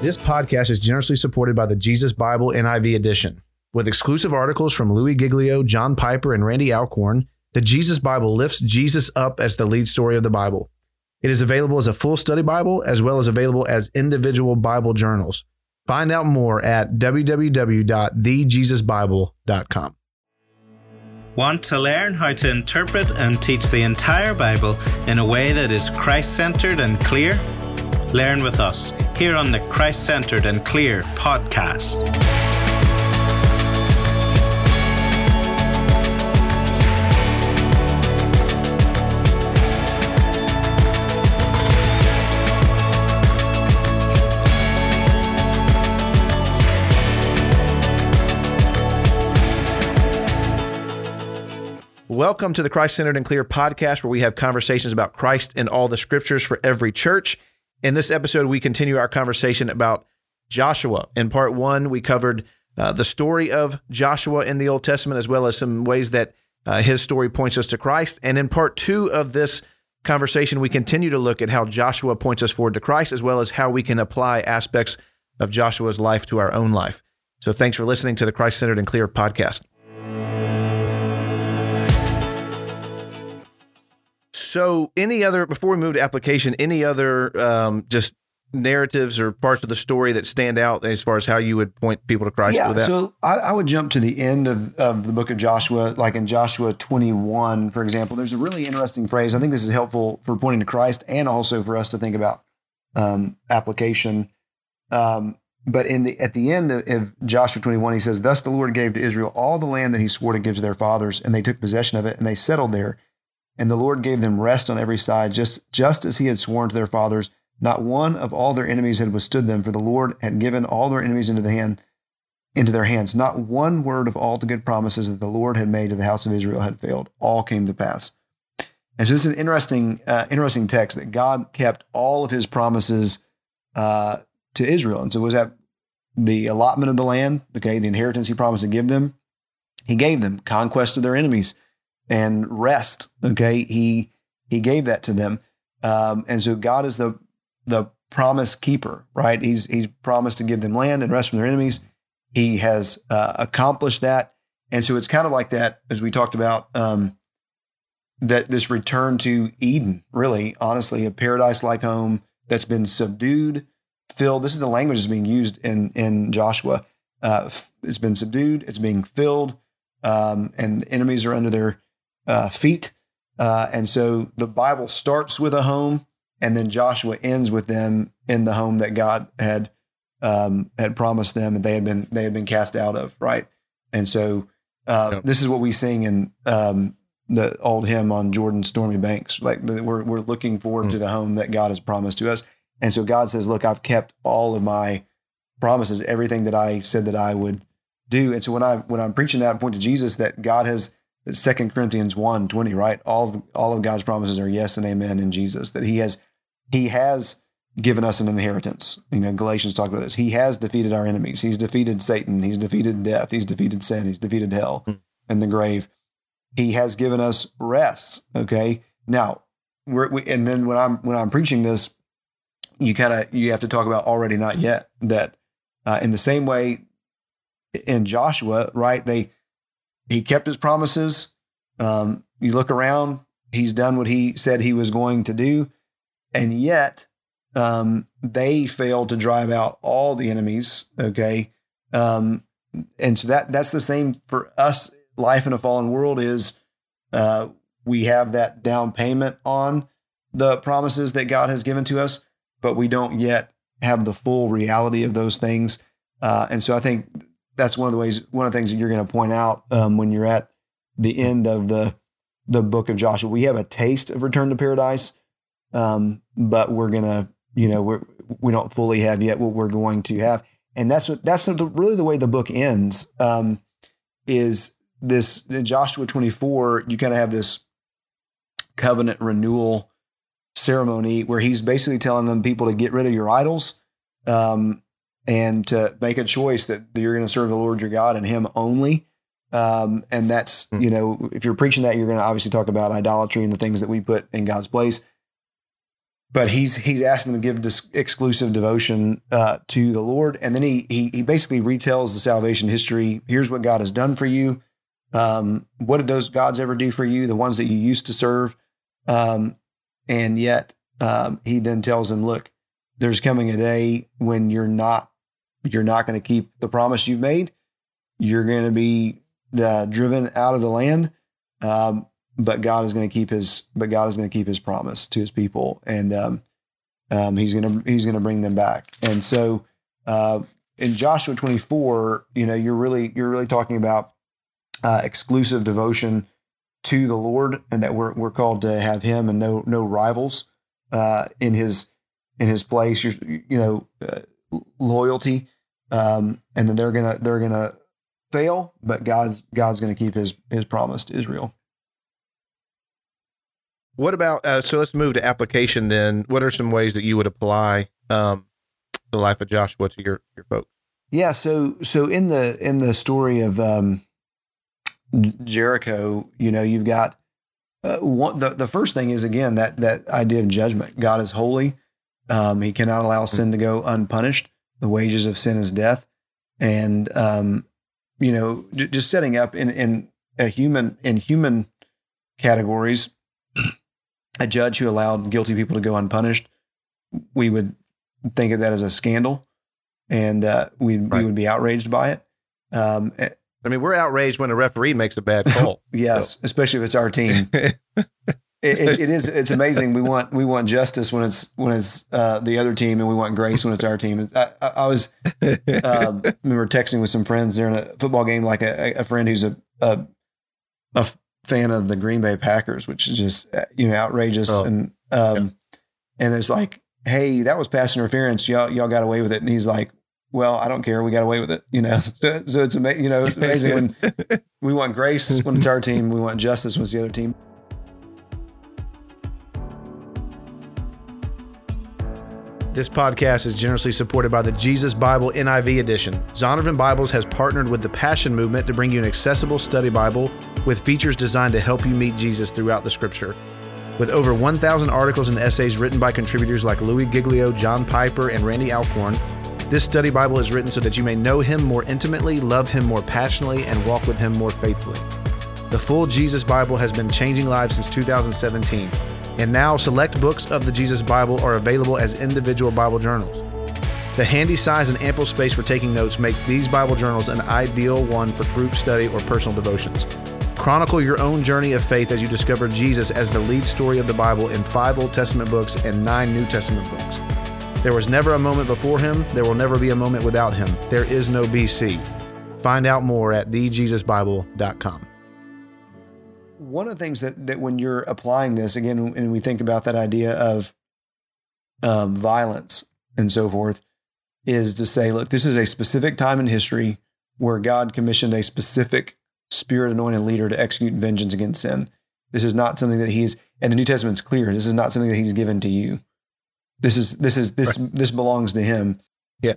This podcast is generously supported by the Jesus Bible NIV edition. With exclusive articles from Louis Giglio, John Piper, and Randy Alcorn, the Jesus Bible lifts Jesus up as the lead story of the Bible. It is available as a full study Bible as well as available as individual Bible journals. Find out more at www.thejesusbible.com. Want to learn how to interpret and teach the entire Bible in a way that is Christ centered and clear? Learn with us here on the Christ Centered and Clear podcast. Welcome to the Christ Centered and Clear podcast, where we have conversations about Christ and all the scriptures for every church. In this episode, we continue our conversation about Joshua. In part one, we covered uh, the story of Joshua in the Old Testament, as well as some ways that uh, his story points us to Christ. And in part two of this conversation, we continue to look at how Joshua points us forward to Christ, as well as how we can apply aspects of Joshua's life to our own life. So thanks for listening to the Christ Centered and Clear podcast. So, any other before we move to application, any other um, just narratives or parts of the story that stand out as far as how you would point people to Christ? Yeah, so I, I, would jump to the end of, of the book of Joshua, like in Joshua 21, for example. There's a really interesting phrase. I think this is helpful for pointing to Christ and also for us to think about um, application. Um, but in the at the end of, of Joshua 21, he says, Thus the Lord gave to Israel all the land that he swore to give to their fathers, and they took possession of it, and they settled there. And the Lord gave them rest on every side, just, just as he had sworn to their fathers. Not one of all their enemies had withstood them, for the Lord had given all their enemies into the hand into their hands. Not one word of all the good promises that the Lord had made to the house of Israel had failed. All came to pass. And so this is an interesting, uh, interesting text that God kept all of his promises uh, to Israel. And so was that the allotment of the land, okay, the inheritance he promised to give them? He gave them conquest of their enemies and rest. Okay, he he gave that to them, um, and so God is the the promise keeper, right? He's he's promised to give them land and rest from their enemies. He has uh, accomplished that, and so it's kind of like that as we talked about. Um, that this return to Eden, really, honestly, a paradise-like home that's been subdued, filled. This is the language that's being used in in Joshua. Uh, it's been subdued. It's being filled, um, and the enemies are under their uh, feet. Uh, and so the Bible starts with a home, and then Joshua ends with them in the home that God had um, had promised them, and they had been they had been cast out of, right? And so uh, yep. this is what we sing in um, the old hymn on Jordan's stormy banks. Like we're we're looking forward mm. to the home that God has promised to us, and so God says, "Look, I've kept all of my promises, everything that I said that I would do." And so when I when I'm preaching that, I point to Jesus that God has Second Corinthians 1 20, right? All of, all of God's promises are yes and amen in Jesus. That He has He has given us an inheritance. You know, Galatians talk about this. He has defeated our enemies. He's defeated Satan. He's defeated death. He's defeated sin. He's defeated hell mm. and the grave. He has given us rest. Okay. Now, we're, we, and then when I'm when I'm preaching this, you kind of you have to talk about already not yet. That uh, in the same way in Joshua, right? They he kept his promises. Um, you look around, he's done what he said he was going to do. And yet, um, they failed to drive out all the enemies. Okay. Um, and so that that's the same for us. Life in a fallen world is uh, we have that down payment on the promises that God has given to us, but we don't yet have the full reality of those things. Uh, and so I think that's one of the ways, one of the things that you're going to point out um, when you're at the end of the the book of Joshua. We have a taste of return to paradise, um, but we're gonna, you know, we're we don't fully have yet what we're going to have, and that's what that's the, really the way the book ends. Um, is this in Joshua 24? You kind of have this covenant renewal ceremony where he's basically telling them people to get rid of your idols um, and to make a choice that you're going to serve the Lord your God and Him only. Um, and that's, hmm. you know, if you're preaching that, you're going to obviously talk about idolatry and the things that we put in God's place. but he's he's asking them to give this exclusive devotion uh, to the Lord, and then he, he he basically retells the salvation history. Here's what God has done for you. Um, what did those gods ever do for you? The ones that you used to serve, um, and yet um, he then tells them, "Look, there's coming a day when you're not you're not going to keep the promise you've made. You're going to be uh, driven out of the land." Um, but God is going to keep his but God is going to keep his promise to his people, and um, um, he's going to he's going to bring them back. And so uh, in Joshua 24, you know, you're really you're really talking about uh, exclusive devotion to the Lord, and that we're we're called to have Him and no no rivals uh, in His in His place. You're, you know, uh, loyalty, um, and then they're gonna they're gonna fail, but God's God's going to keep His His promise to Israel. What about uh, so? Let's move to application then. What are some ways that you would apply um, the life of Joshua to your your folks? Yeah, so so in the in the story of um, Jericho, you know, you've got uh, one, the the first thing is again that that idea of judgment. God is holy; um, He cannot allow sin to go unpunished. The wages of sin is death, and um, you know, j- just setting up in in a human in human categories a judge who allowed guilty people to go unpunished, we would think of that as a scandal, and uh, we Right. we would be outraged by it. Um, eh, I mean, we're outraged when a referee makes a bad call. yes, especially if it's our team. It, it, it is. It's amazing. We want we want justice when it's when it's uh, the other team, and we want grace when it's our team. I, I, I was um, remember texting with some friends during a football game, like a, a friend who's a, a a fan of the Green Bay Packers, which is just uh, you know outrageous, Oh, and um, and it's like, hey, that was pass interference. Y'all y'all got away with it, and he's like, well, I don't care. We got away with it. You know, so, so it's amazing. You know, amazing when we want grace when it's our team, we want justice when it's the other team. This podcast is generously supported by the Jesus Bible NIV edition. Zondervan Bibles has partnered with the Passion Movement to bring you an accessible study Bible with features designed to help you meet Jesus throughout the scripture. With over 1,000 articles and essays written by contributors like Louis Giglio, John Piper, and Randy Alcorn, this study Bible is written so that you may know him more intimately, love him more passionately, and walk with him more faithfully. The full Jesus Bible has been changing lives since 2017, and now select books of the Jesus Bible are available as individual Bible journals. The handy size and ample space for taking notes make these Bible journals an ideal one for group study or personal devotions. Chronicle your own journey of faith as you discover Jesus as the lead story of the Bible in five Old Testament books and nine New Testament books. There was never a moment before him, there will never be a moment without him. There is no BC. Find out more at thejesusbible.com. one of the things that that when you're applying this again, and we think about that idea of um, violence and so forth, is to say, look, this is a specific time in history where God commissioned a specific spirit anointed leader to execute vengeance against sin. This is not something that he's, and the New Testament's clear. This is not something that he's given to you. This is this is this this belongs to him. Yeah,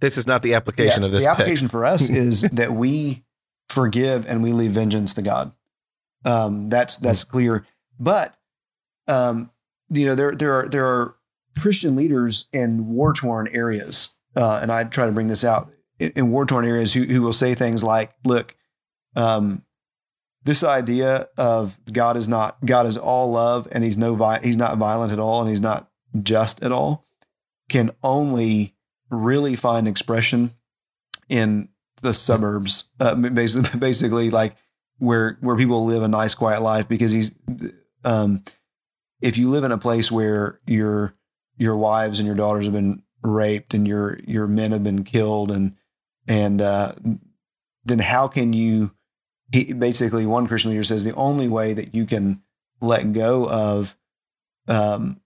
this is not the application Yeah, of this the text. application for us is that we forgive and we leave vengeance to God. Um, that's that's clear. But um, you know, there there are there are Christian leaders in war torn areas, uh, and I try to bring this out. In, in war torn areas who who will say things like, "Look, um, this idea of God is not God is all love, and he's no vi- he's not violent at all, and he's not just at all, can only really find expression in the suburbs, uh, basically, basically like where where people live a nice, quiet life. Because he's, um, if you live in a place where your your wives and your daughters have been raped and your your men have been killed and and uh, then how can you? He basically one Christian leader says the only way that you can let go of um,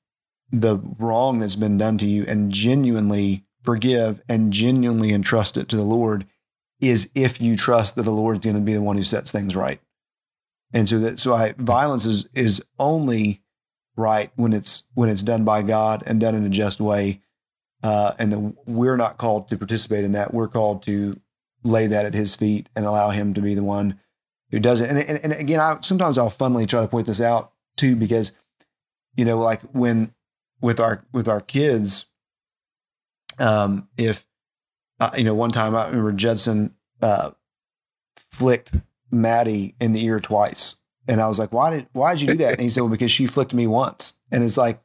the wrong that's been done to you and genuinely forgive and genuinely entrust it to the Lord is if you trust that the Lord's going to be the one who sets things right. And so that so I violence is is only right when it's when it's done by God and done in a just way. Uh, and that we're not called to participate in that. We're called to lay that at His feet and allow Him to be the one who does it. And, and, and again, I sometimes I'll funnily try to point this out too because you know, like when with our with our kids, um, if uh, you know, one time I remember Judson uh, flicked Maddie in the ear twice, and I was like, "Why did Why did you do that?" And he said, "Well, because she flicked me once." And it's like,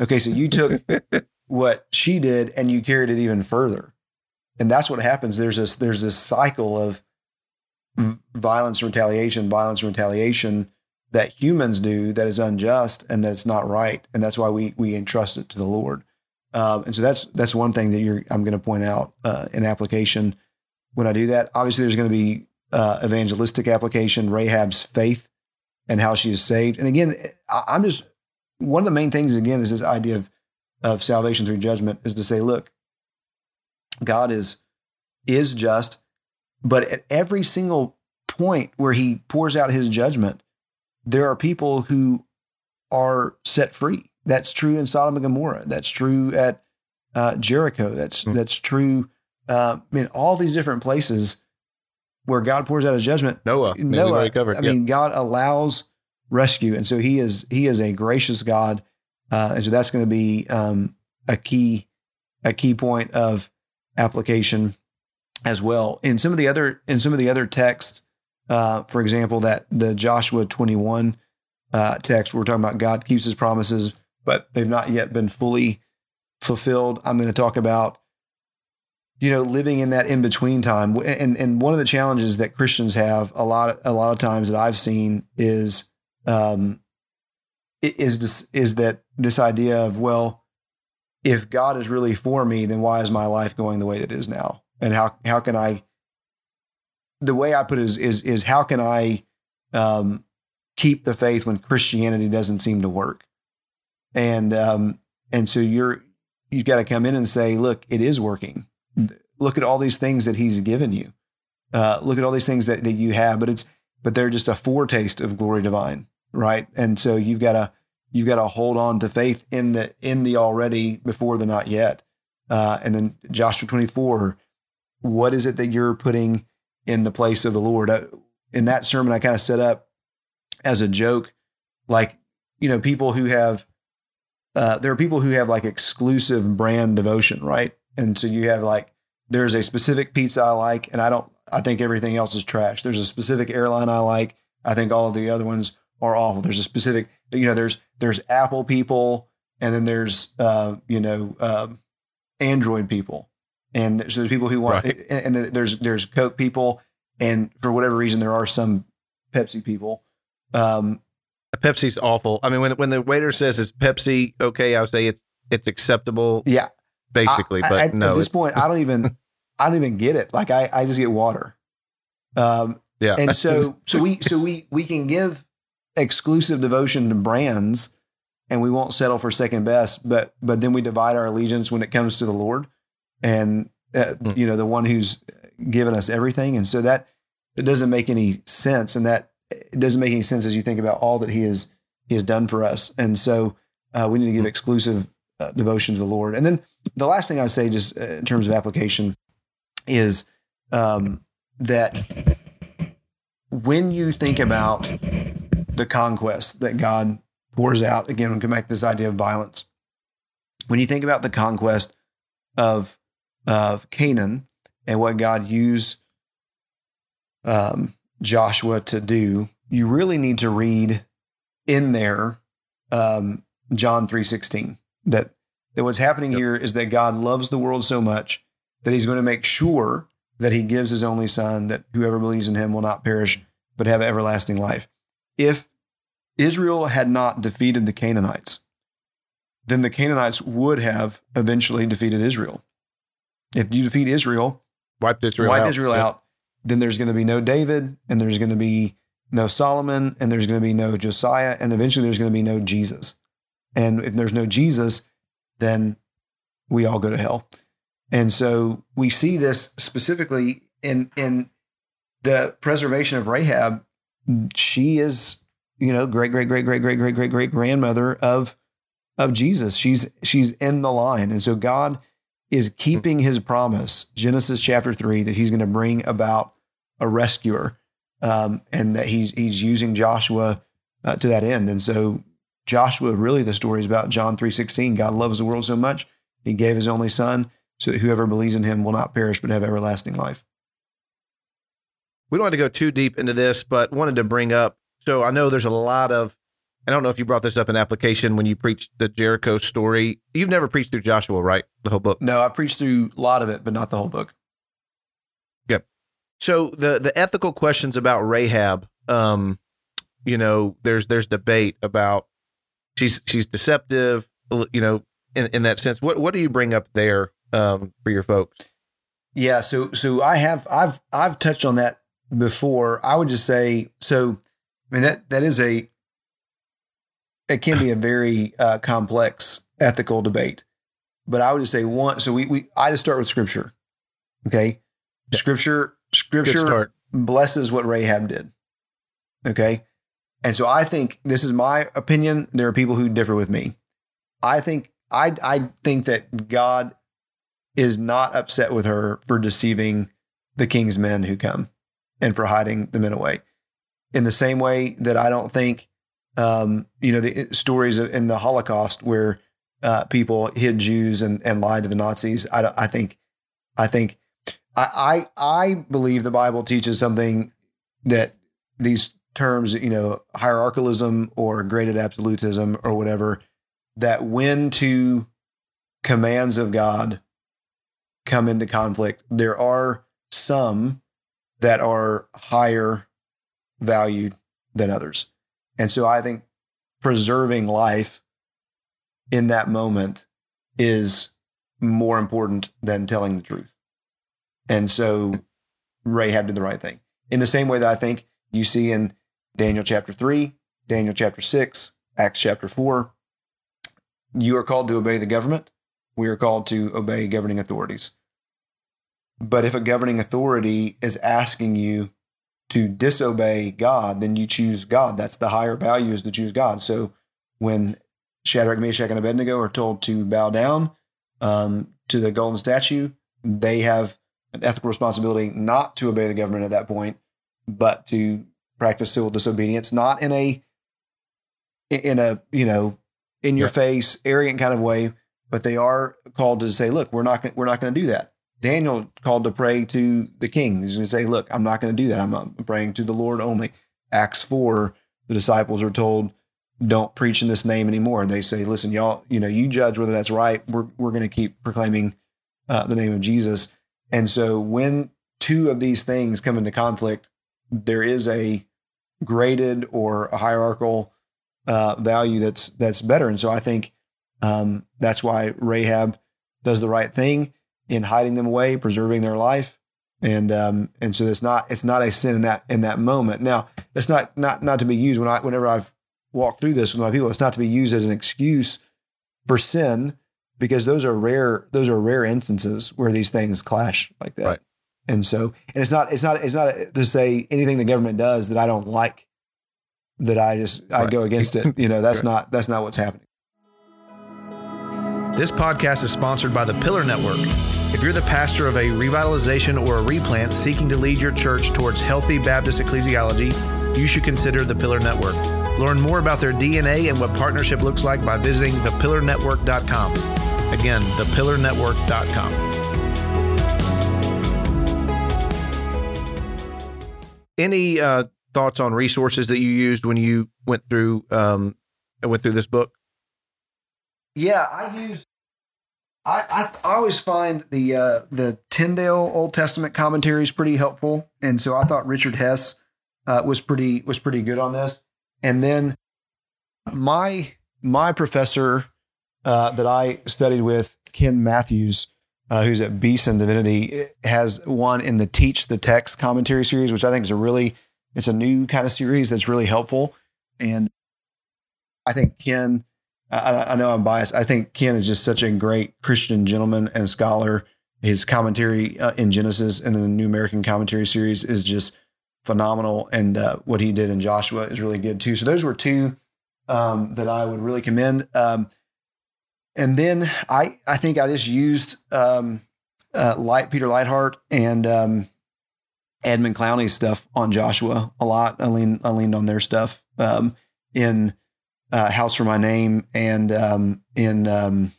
okay, so you took what she did and you carried it even further, and that's what happens. There's this There's this cycle of violence and retaliation, violence and retaliation that humans do that is unjust and that it's not right, and that's why we we entrust it to the Lord. Um, and so that's that's one thing that you're I'm going to point out uh, in application when I do that. Obviously, there's going to be uh, evangelistic application, Rahab's faith, and how she is saved. And again, I, am just one of the main things. Again, is this idea of of salvation through judgment is to say, look, God is is just, but at every single point where He pours out His judgment, there are people who are set free. That's true in Sodom and Gomorrah. That's true at uh, Jericho. That's mm-hmm. that's true uh, in all these different places where God pours out His judgment. Noah, Noah. I yep. mean, God allows rescue, and so He is He is a gracious God, uh, and so that's going to be um, a key a key point of application as well. In some of the other in some of the other texts, uh, for example, that the Joshua twenty one uh, text, we're talking about God keeps His promises, but they've not yet been fully fulfilled. I'm going to talk about you know, living in that in between time. And and one of the challenges that Christians have a lot a lot of times that I've seen is um is this is that this idea of well, if God is really for me, then why is my life going the way that it is now? And how how can I the way I put it is is, is how can I um, keep the faith when Christianity doesn't seem to work? And um, and so you're you've got to come in and say, look, it is working look at all these things that he's given you. Uh, look at all these things that, that you have, but it's but they're just a foretaste of glory divine, right? And so you've got to you've got to hold on to faith in the in the already before the not yet. Uh, and then Joshua 24, what is it that you're putting in the place of the Lord? Uh, in that sermon, I kind of set up as a joke, like you know, people who have uh, there are people who have like exclusive brand devotion, right? And so you have like, there's a specific pizza I like, and I don't, I think everything else is trash. There's a specific airline I like. I think all of the other ones are awful. There's a specific, you know, there's, there's Apple people, and then there's, uh, you know, uh, Android people. And there's, there's people who want, right. and, and there's, there's Coke people. And for whatever reason, there are some Pepsi people. Um, Pepsi's awful. I mean, when when the waiter says it's Pepsi, okay, I would say it's it's acceptable. Yeah, basically. I, but I, no, at this point, I don't even, I don't even get it. Like I, I just get water. Um, yeah. And so, so we, so we, we can give exclusive devotion to brands and we won't settle for second best, but, but then we divide our allegiance when it comes to the Lord and, uh, mm. you know, the one who's given us everything. And so that, it doesn't make any sense. And that it doesn't make any sense as you think about all that he has, he has done for us. And so, uh, we need to give exclusive uh, devotion to the Lord. And then the last thing I would say, just uh, in terms of application, is um, that when you think about the conquest that God pours out, again, we come back to this idea of violence. When you think about the conquest of of Canaan and what God used um, Joshua to do, you really need to read in there um, John three sixteen that that what's happening yep. here is that God loves the world so much that he's going to make sure that he gives his only son that whoever believes in him will not perish but have everlasting life. If Israel had not defeated the Canaanites, then the Canaanites would have eventually defeated Israel. If you defeat Israel, wiped Israel wipe out. Israel yep. out, then there's going to be no David and there's going to be no Solomon and there's going to be no Josiah and eventually there's going to be no Jesus. And if there's no Jesus, then we all go to hell. And so we see this specifically in in the preservation of Rahab. She is, you know, great, great, great, great, great, great, great, great grandmother of of Jesus. She's she's in the line. And so God is keeping his promise, Genesis chapter three, that he's going to bring about a rescuer. Um, and that he's he's using Joshua uh, to that end. And so Joshua, really the story is about John 3.16. God loves the world so much, he gave his only son so that whoever believes in him will not perish but have everlasting life. We don't want to go too deep into this, but wanted to bring up. So I know there's a lot of, I don't know if you brought this up in application when you preached the Jericho story. You've never preached through Joshua, right? The whole book? No, I preached through a lot of it, but not the whole book. So the the ethical questions about Rahab, um, you know, there's there's debate about she's she's deceptive, you know, in, in that sense. What what do you bring up there um, for your folks? Yeah, so so I have I've I've touched on that before. I would just say so. I mean that that is a it can be a very uh, complex ethical debate, but I would just say one. So we we I just start with scripture. Okay, scripture scripture blesses what Rahab did. Okay, and so I think this is my opinion. There are people who differ with me. I think I I think that God is not upset with her for deceiving the king's men who come and for hiding the men away. In the same way that I don't think, um, you know, the stories in the Holocaust where uh, people hid Jews and, and lied to the Nazis. I, I think, I think, I, I, I believe the Bible teaches something that these terms, you know, hierarchicalism or graded absolutism or whatever, that when two commands of God come into conflict, there are some that are higher valued than others. And so I think preserving life in that moment is more important than telling the truth. And so Rahab did the right thing. In the same way that I think you see in Daniel chapter 3, Daniel chapter 6, Acts chapter 4, you are called to obey the government we are called to obey governing authorities. But if a governing authority is asking you to disobey God, then you choose God. That's the higher value is to choose God. So when Shadrach, Meshach, and Abednego are told to bow down um, to the golden statue, they have an ethical responsibility not to obey the government at that point, but to practice civil disobedience, not in a in a you know in your face arrogant kind of way, but they are called to say, look, we're not we're not going to do that. Daniel called to pray to the king. He's going to say, look, I'm not going to do that. I'm praying to the Lord only. Acts 4, the disciples are told, don't preach in this name anymore. And they say, listen, y'all, you know, you judge whether that's right. We're, we're going to keep proclaiming uh, the name of Jesus. And so when two of these things come into conflict, there is a graded or a hierarchical uh, value that's that's better. And so I think um, that's why Rahab does the right thing in hiding them away, preserving their life, and um, and so it's not it's not a sin in that in that moment. Now, it's not not not to be used when I whenever I've walked through this with my people. It's not to be used as an excuse for sin because those are rare those are rare instances where these things clash like that. Right. And so, and it's not it's not it's not to say anything the government does that I don't like that I just I right. go against it. You know, that's right. not that's not what's happening. This podcast is sponsored by the Pillar Network. If you're the pastor of a revitalization or a replant seeking to lead your church towards healthy Baptist ecclesiology, you should consider the Pillar Network. Learn more about their DNA and what partnership looks like by visiting thepillarnetwork.com. Again, thepillarnetwork.com. Any uh, thoughts on resources that you used when you went through um, went through this book? Yeah, I use. I, I, I always find the uh, the Tyndale Old Testament commentaries pretty helpful, and so I thought Richard Hess uh, was pretty was pretty good on this. And then my my professor uh, that I studied with, Ken Mathews, uh, who's at Beeson Divinity, has one in the Teach the Text commentary series, which I think is a really it's a new kind of series that's really helpful. And I think Ken I, I know I'm biased. I think Ken is just such a great Christian gentleman and scholar. His commentary uh, in Genesis and the New American Commentary series is just phenomenal, and uh, what he did in Joshua is really good too. So those were two um, that I would really commend. Um, and then I I think I just used um, uh, Light Peter Leithart and um, Edmund Clowney's stuff on Joshua a lot. I leaned I leaned on their stuff um, in uh, House for My Name and um, in um,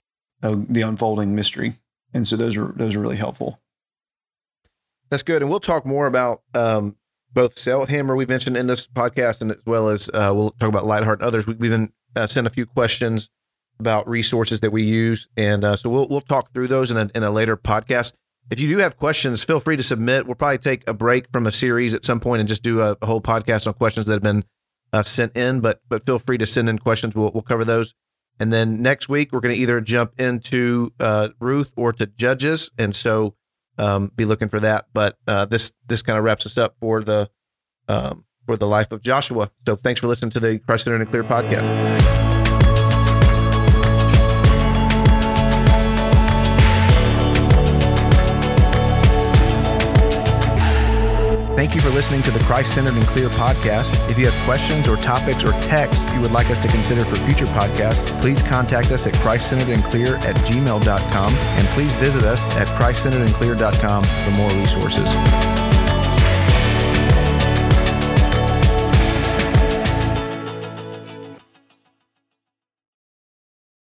uh, The Unfolding Mystery. And so those are those are really helpful. That's good, and we'll talk more about um, both Sailhamer we mentioned in this podcast, and as well as uh, we'll talk about Leithart and others. We, have been uh, sent a few questions about resources that we use, and uh, so we'll we'll talk through those in a, in a later podcast. If you do have questions, feel free to submit. We'll probably take a break from a series at some point and just do a, a whole podcast on questions that have been uh, sent in. But but feel free to send in questions. We'll we'll cover those. And then next week we're going to either jump into uh, Ruth or to Judges, and so um, be looking for that. But uh, this this kind of wraps us up for the um, for the life of Joshua. So thanks for listening to the Christ Centered and Clear podcast. You for listening to the Christ Centered and Clear podcast. If you have questions or topics or text you would like us to consider for future podcasts, please contact us at christcenteredandclear at gmail.com and please visit us at christcenteredandclear.com for more resources.